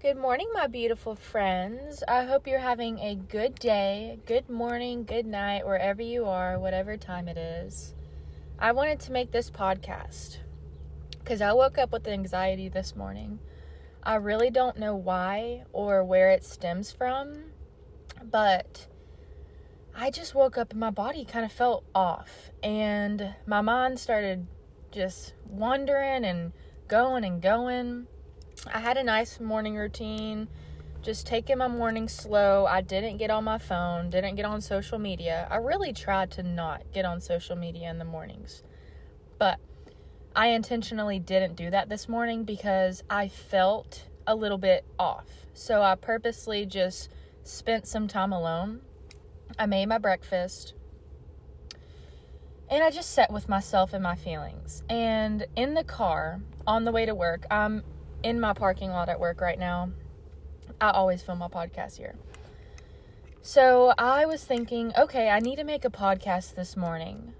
Good morning, my beautiful friends. I hope you're having a good day, good morning, good night, wherever you are, whatever time it is. I wanted to make this podcast because I woke up with anxiety this morning. I really don't know why or where it stems from, but I just woke up and my body kind of felt off, and my mind started just wandering and going and going I had a nice morning routine, just taking my morning slow. I didn't get on my phone, didn't get on social media. I really tried to not get on social media in the mornings. But I intentionally didn't do that this morning because I felt a little bit off. So I purposely just spent some time alone. I made my breakfast. And I just sat with myself and my feelings. And in the car on the way to work, I'm in my parking lot at work right now. I always film my podcast here. So I was thinking, okay, I need to make a podcast this morning.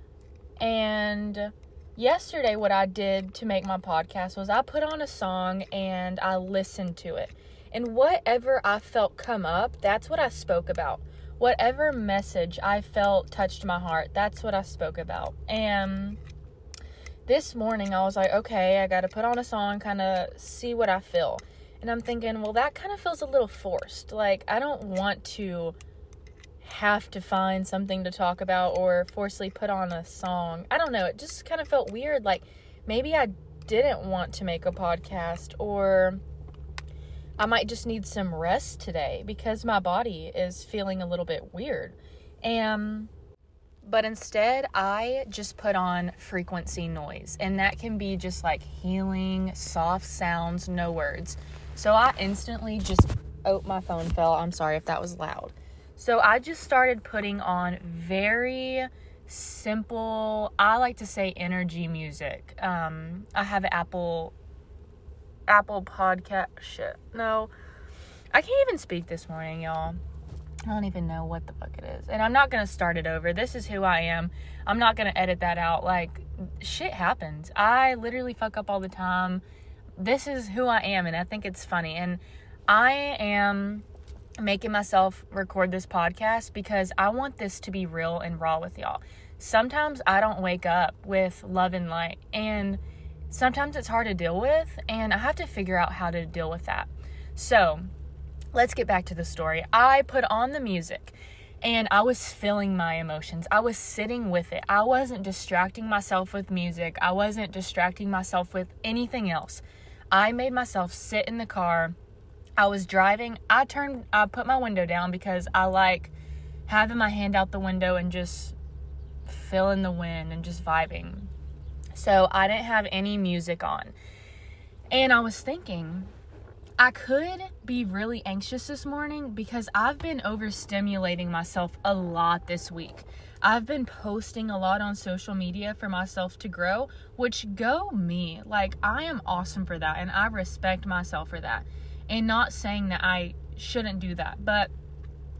And yesterday, what I did to make my podcast was I put on a song and I listened to it. And whatever I felt come up, that's what I spoke about. Whatever message I felt touched my heart, that's what I spoke about. And this morning I was like, okay, I got to put on a song, kind of see what I feel. And I'm thinking, well, that kind of feels a little forced. Like, I don't want to have to find something to talk about or forcefully put on a song. I don't know. It just kind of felt weird. Like, maybe I didn't want to make a podcast or I might just need some rest today because my body is feeling a little bit weird. And but instead I just put on frequency noise, and that can be just like healing, soft sounds, no words. So I instantly just, oh, my phone fell. I'm sorry if that was loud. So I just started putting on very simple, I like to say energy music. Um, I have Apple, Apple podcast shit. No, I can't even speak this morning, y'all. I don't even know what the fuck it is. And I'm not going to start it over. This is who I am. I'm not going to edit that out. Like, shit happens. I literally fuck up all the time. This is who I am, and I think it's funny. And I am making myself record this podcast because I want this to be real and raw with y'all. Sometimes I don't wake up with love and light, and sometimes it's hard to deal with, and I have to figure out how to deal with that. So, let's get back to the story. I put on the music and I was feeling my emotions. I was sitting with it. I wasn't distracting myself with music. I wasn't distracting myself with anything else. I made myself sit in the car. I was driving. I turned I put my window down because I like having my hand out the window and just feeling the wind and just vibing. So, I didn't have any music on. And I was thinking, I could be really anxious this morning because I've been overstimulating myself a lot this week. I've been posting a lot on social media for myself to grow, which go me. Like, I am awesome for that and I respect myself for that. And not saying that I shouldn't do that, but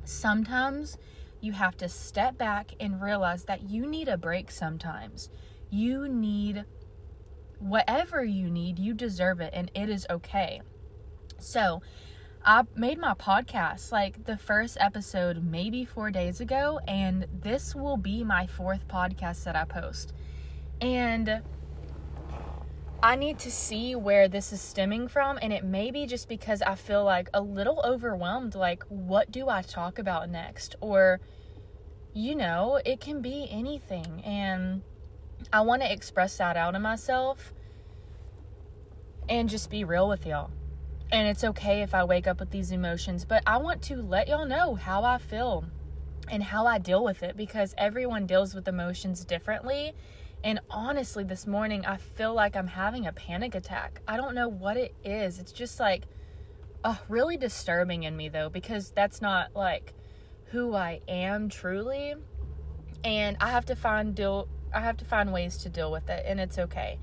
sometimes you have to step back and realize that you need a break sometimes. You need whatever you need, you deserve it, and it is okay. So, I made my podcast like the first episode maybe four days ago, and this will be my fourth podcast that I post. And I need to see where this is stemming from, and it may be just because I feel like a little overwhelmed. Like, what do I talk about next? Or, you know, it can be anything. And I want to express that out of myself and just be real with y'all. And it's okay if I wake up with these emotions, but I want to let y'all know how I feel and how I deal with it because everyone deals with emotions differently. And honestly, this morning I feel like I'm having a panic attack. I don't know what it is. It's just like uh, really disturbing in me though because that's not like who I am truly. And I have to find deal I have to find ways to deal with it and it's okay.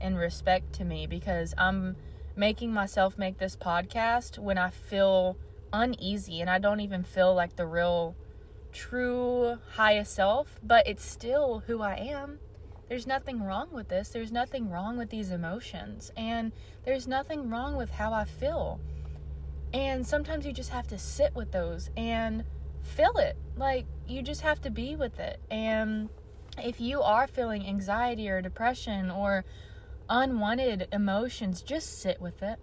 In respect to me because I'm making myself make this podcast when I feel uneasy and I don't even feel like the real true highest self, but it's still who I am. There's nothing wrong with this. There's nothing wrong with these emotions. And there's nothing wrong with how I feel. And sometimes you just have to sit with those and feel it. Like, you just have to be with it. And if you are feeling anxiety or depression or unwanted emotions, just sit with it.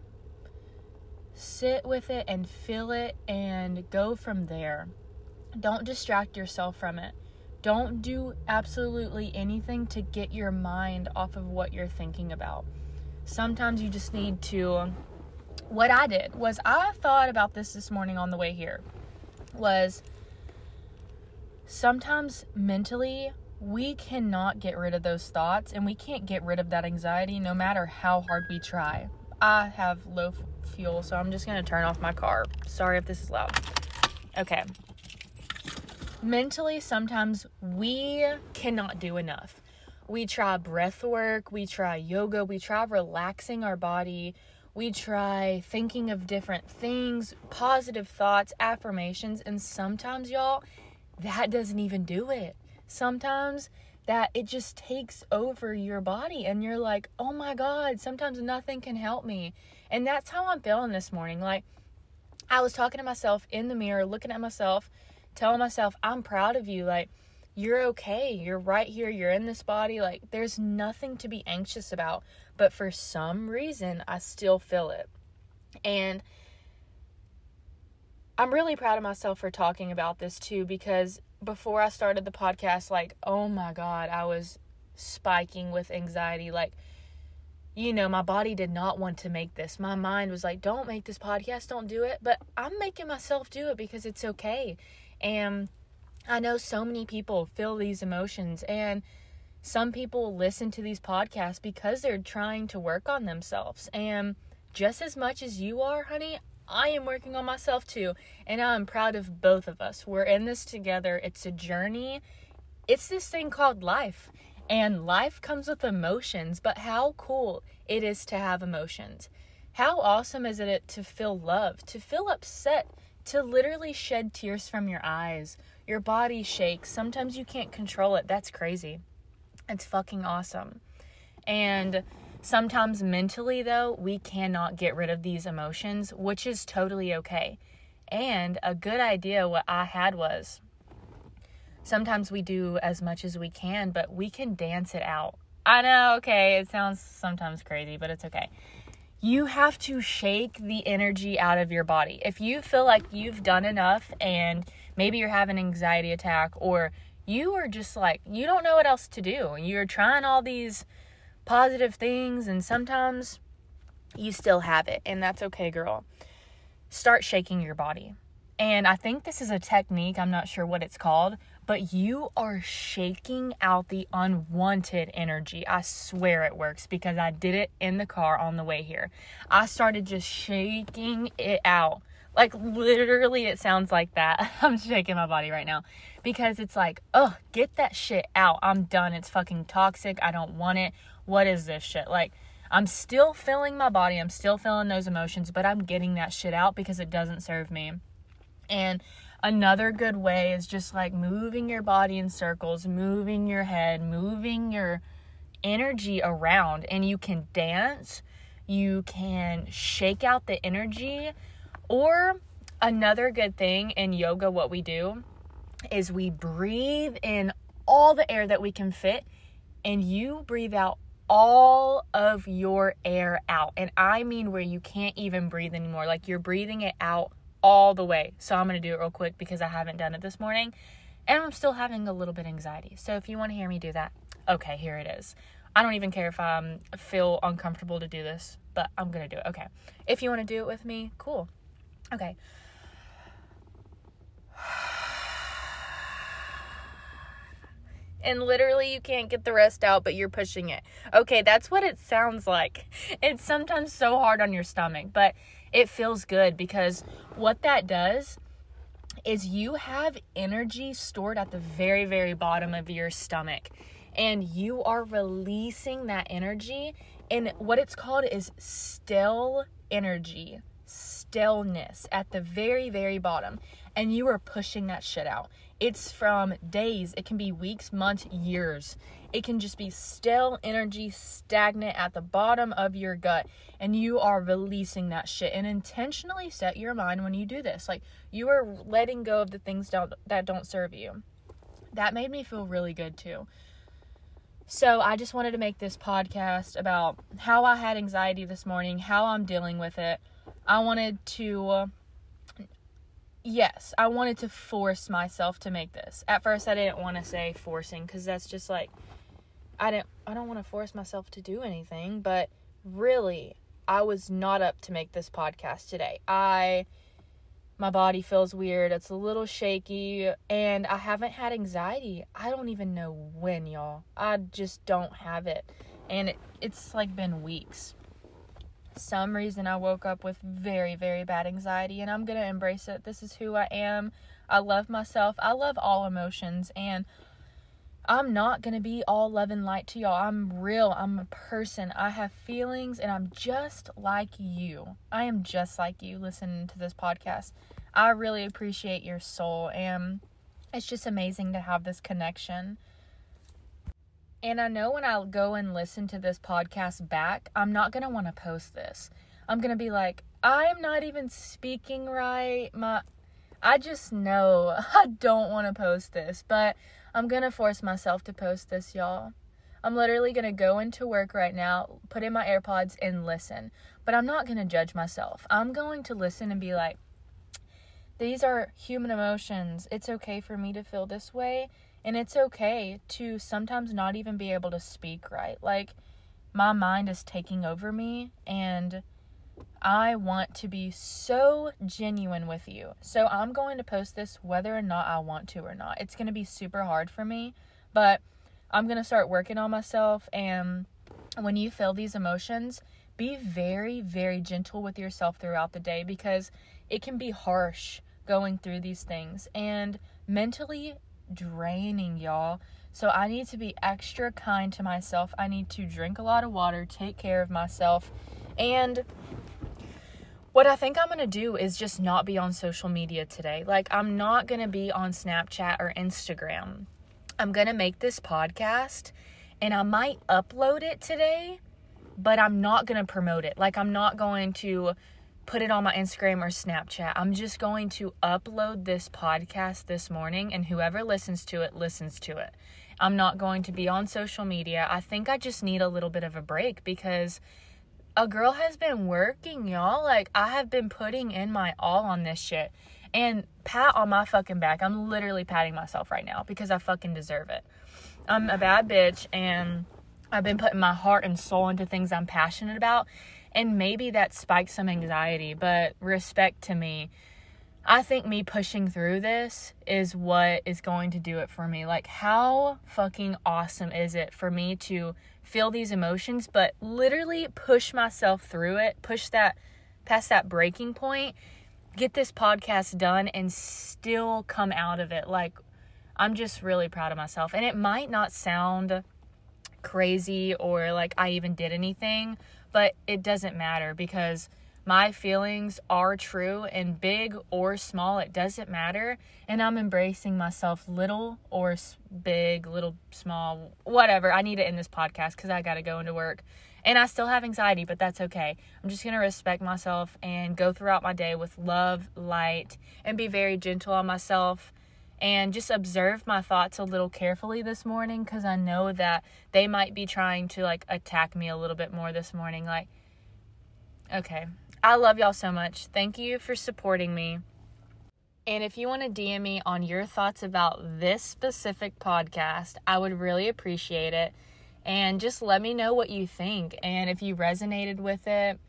Sit with it and feel it and go from there. Don't distract yourself from it. Don't do absolutely anything to get your mind off of what you're thinking about. Sometimes you just need to what I did was I thought about this this morning on the way here was sometimes mentally we cannot get rid of those thoughts and we can't get rid of that anxiety no matter how hard we try. I have low f- fuel, so I'm just going to turn off my car. Sorry if this is loud. Okay. Mentally, sometimes we cannot do enough. We try breath work, we try yoga, we try relaxing our body, we try thinking of different things, positive thoughts, affirmations, and sometimes, y'all, that doesn't even do it. Sometimes that it just takes over your body and you're like, oh my God, sometimes nothing can help me. And that's how I'm feeling this morning. Like, I was talking to myself in the mirror, looking at myself, telling myself, I'm proud of you. Like, you're okay. You're right here. You're in this body. Like, there's nothing to be anxious about. But for some reason, I still feel it. And I'm really proud of myself for talking about this too because before I started the podcast, like, oh my God, I was spiking with anxiety. Like, you know, my body did not want to make this. My mind was like, don't make this podcast, don't do it. But I'm making myself do it because it's okay. And I know so many people feel these emotions, and some people listen to these podcasts because they're trying to work on themselves. And just as much as you are, honey, I am working on myself too. And I'm proud of both of us. We're in this together. It's a journey. It's this thing called life. And life comes with emotions, but how cool it is to have emotions. How awesome is it to feel love, to feel upset, to literally shed tears from your eyes your body shakes. Sometimes you can't control it. That's crazy. It's fucking awesome. And sometimes mentally, though, we cannot get rid of these emotions, which is totally okay. And a good idea, what I had was sometimes we do as much as we can, but we can dance it out. I know, okay, it sounds sometimes crazy, but it's okay. You have to shake the energy out of your body. If you feel like you've done enough and maybe you're having an anxiety attack or you are just like you don't know what else to do you're trying all these positive things and sometimes you still have it and that's okay girl start shaking your body and i think this is a technique i'm not sure what it's called but you are shaking out the unwanted energy. I swear it works because I did it in the car on the way here. I started just shaking it out. Like literally it sounds like that. I'm shaking my body right now because it's like, "Oh, get that shit out. I'm done. It's fucking toxic. I don't want it. What is this shit?" Like I'm still feeling my body. I'm still feeling those emotions, but I'm getting that shit out because it doesn't serve me. And another good way is just like moving your body in circles, moving your head, moving your energy around and you can dance, you can shake out the energy or another good thing in yoga, what we do is we breathe in all the air that we can fit, and you breathe out all of your air out. And I mean where you can't even breathe anymore. Like you're breathing it out all the way. So I'm going to do it real quick because I haven't done it this morning and I'm still having a little bit anxiety. So if you want to hear me do that, okay, here it is. I don't even care if I um, feel uncomfortable to do this, but I'm going to do it. Okay. If you want to do it with me, cool. Okay. And literally, you can't get the rest out, but you're pushing it. Okay, that's what it sounds like. It's sometimes so hard on your stomach, but it feels good because what that does is you have energy stored at the very, very bottom of your stomach, and you are releasing that energy. And what it's called is still energy stillness at the very, very bottom, and you are pushing that shit out. It's from days, it can be weeks, months, years. it can just be stale energy stagnant at the bottom of your gut and you are releasing that shit and intentionally set your mind when you do this. Like you are letting go of the things don't, that don't serve you. That made me feel really good too. So i just wanted to make this podcast about how i had anxiety this morning how i'm dealing with it. I wanted to yes, I wanted to force myself to make this. At first, I didn't want to say forcing because that's just like I didn't. I don't want to force myself to do anything. But really, I was not up to make this podcast today. I my body feels weird. It's a little shaky, and I haven't had anxiety. I don't even know when, y'all. I just don't have it, and it, it's like been weeks some reason I woke up with very, very bad anxiety, and I'm going to embrace it. This is who I am. I love myself. I love all emotions, and I'm not going to be all love and light to y'all. I'm real. I'm a person. I have feelings, and I'm just like you. I am just like you listening to this podcast. I really appreciate your soul, and it's just amazing to have this connection. And I know when I go and listen to this podcast back, I'm not going to want to post this. I'm going to be like, I am not even speaking right. My I just know I don't want to post this, but I'm going to force myself to post this, y'all. I'm literally going to go into work right now, put in my AirPods and listen. But I'm not going to judge myself. I'm going to listen and be like, these are human emotions. It's okay for me to feel this way. And it's okay to sometimes not even be able to speak right. Like, my mind is taking over me, and I want to be so genuine with you. So, I'm going to post this whether or not I want to or not. It's going to be super hard for me, but I'm going to start working on myself. And when you feel these emotions, be very, very gentle with yourself throughout the day because it can be harsh going through these things. And mentally, draining, y'all. So I need to be extra kind to myself. I need to drink a lot of water, take care of myself. And what I think I'm going to do is just not be on social media today. Like, I'm not going to be on Snapchat or Instagram. I'm going to make this podcast and I might upload it today, but I'm not going to promote it. Like, I'm not going to put it on my Instagram or Snapchat. I'm just going to upload this podcast this morning, and whoever listens to it, listens to it. I'm not going to be on social media. I think I just need a little bit of a break because a girl has been working, y'all. Like, I have been putting in my all on this shit. And pat on my fucking back. I'm literally patting myself right now because I fucking deserve it. I'm a bad bitch and I've been putting my heart and soul into things I'm passionate about and maybe that spikes some anxiety, but respect to me. I think me pushing through this is what is going to do it for me. Like, how fucking awesome is it for me to feel these emotions, but literally push myself through it, push that past that breaking point, get this podcast done, and still come out of it? Like, I'm just really proud of myself. And it might not sound crazy or like I even did anything, but it doesn't matter because my feelings are true and big or small, it doesn't matter. And I'm embracing myself, little or big, little, small, whatever. I need to end this podcast because I got to go into work. And I still have anxiety, but that's okay. I'm just going to respect myself and go throughout my day with love, light, and be very gentle on myself and just observe my thoughts a little carefully this morning because I know that they might be trying to like attack me a little bit more this morning. Like, okay, I love y'all so much. Thank you for supporting me. And if you want to DM me on your thoughts about this specific podcast, I would really appreciate it. And just let me know what you think. And if you resonated with it,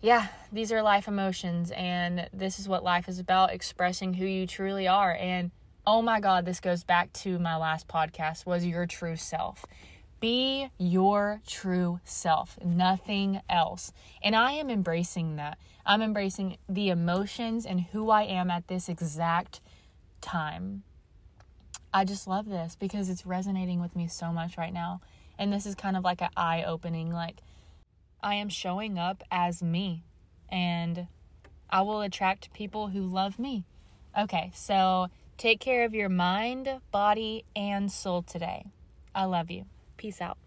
yeah, these are life emotions, and this is what life is about expressing who you truly are. And oh my God, this goes back to my last podcast was your true self. Be your true self, nothing else. And I am embracing that. I'm embracing the emotions and who I am at this exact time. I just love this because it's resonating with me so much right now. And this is kind of like an eye opening, like, I am showing up as me and I will attract people who love me. Okay, so take care of your mind, body, and soul today. I love you. Peace out.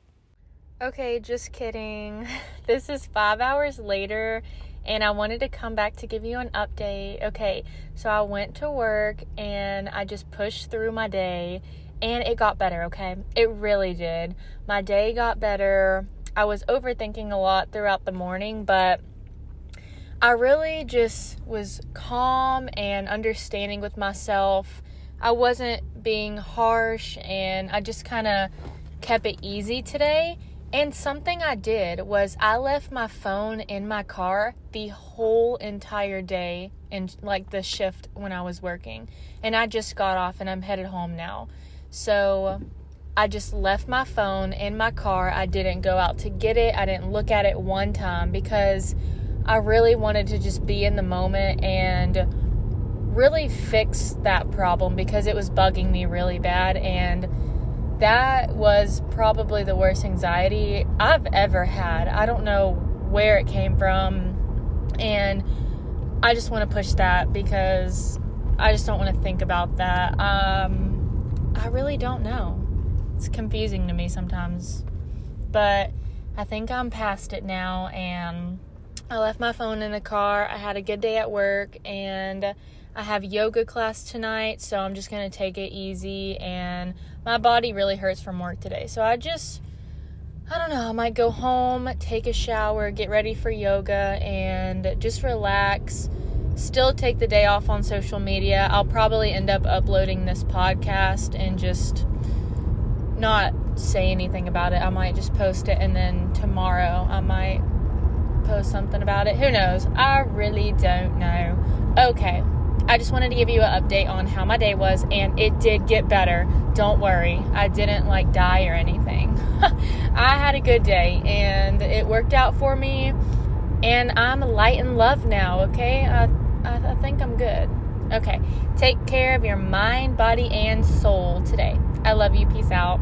Okay, just kidding. This is five hours later, and I wanted to come back to give you an update. Okay, so I went to work and I just pushed through my day, and it got better, okay? It really did. My day got better. I was overthinking a lot throughout the morning, but I really just was calm and understanding with myself. I wasn't being harsh, and I just kind of kept it easy today. And something I did was I left my phone in my car the whole entire day and like the shift when I was working. And I just got off and I'm headed home now. So I just left my phone in my car. I didn't go out to get it. I didn't look at it one time because I really wanted to just be in the moment and really fix that problem because it was bugging me really bad and that was probably the worst anxiety I've ever had. I don't know where it came from and I just want to push that because I just don't want to think about that. Um, I really don't know it's confusing to me sometimes. But I think I'm past it now and I left my phone in the car. I had a good day at work and I have yoga class tonight, so I'm just going to take it easy and my body really hurts from work today. So I just I don't know, I might go home, take a shower, get ready for yoga and just relax. Still take the day off on social media. I'll probably end up uploading this podcast and just not say anything about it. I might just post it and then tomorrow I might post something about it. Who knows? I really don't know. Okay. I just wanted to give you an update on how my day was and it did get better. Don't worry. I didn't like die or anything. I had a good day and it worked out for me and I'm light in love now, okay? I, I, I think I'm good. Okay. Take care of your mind, body, and soul today. I love you. Peace out.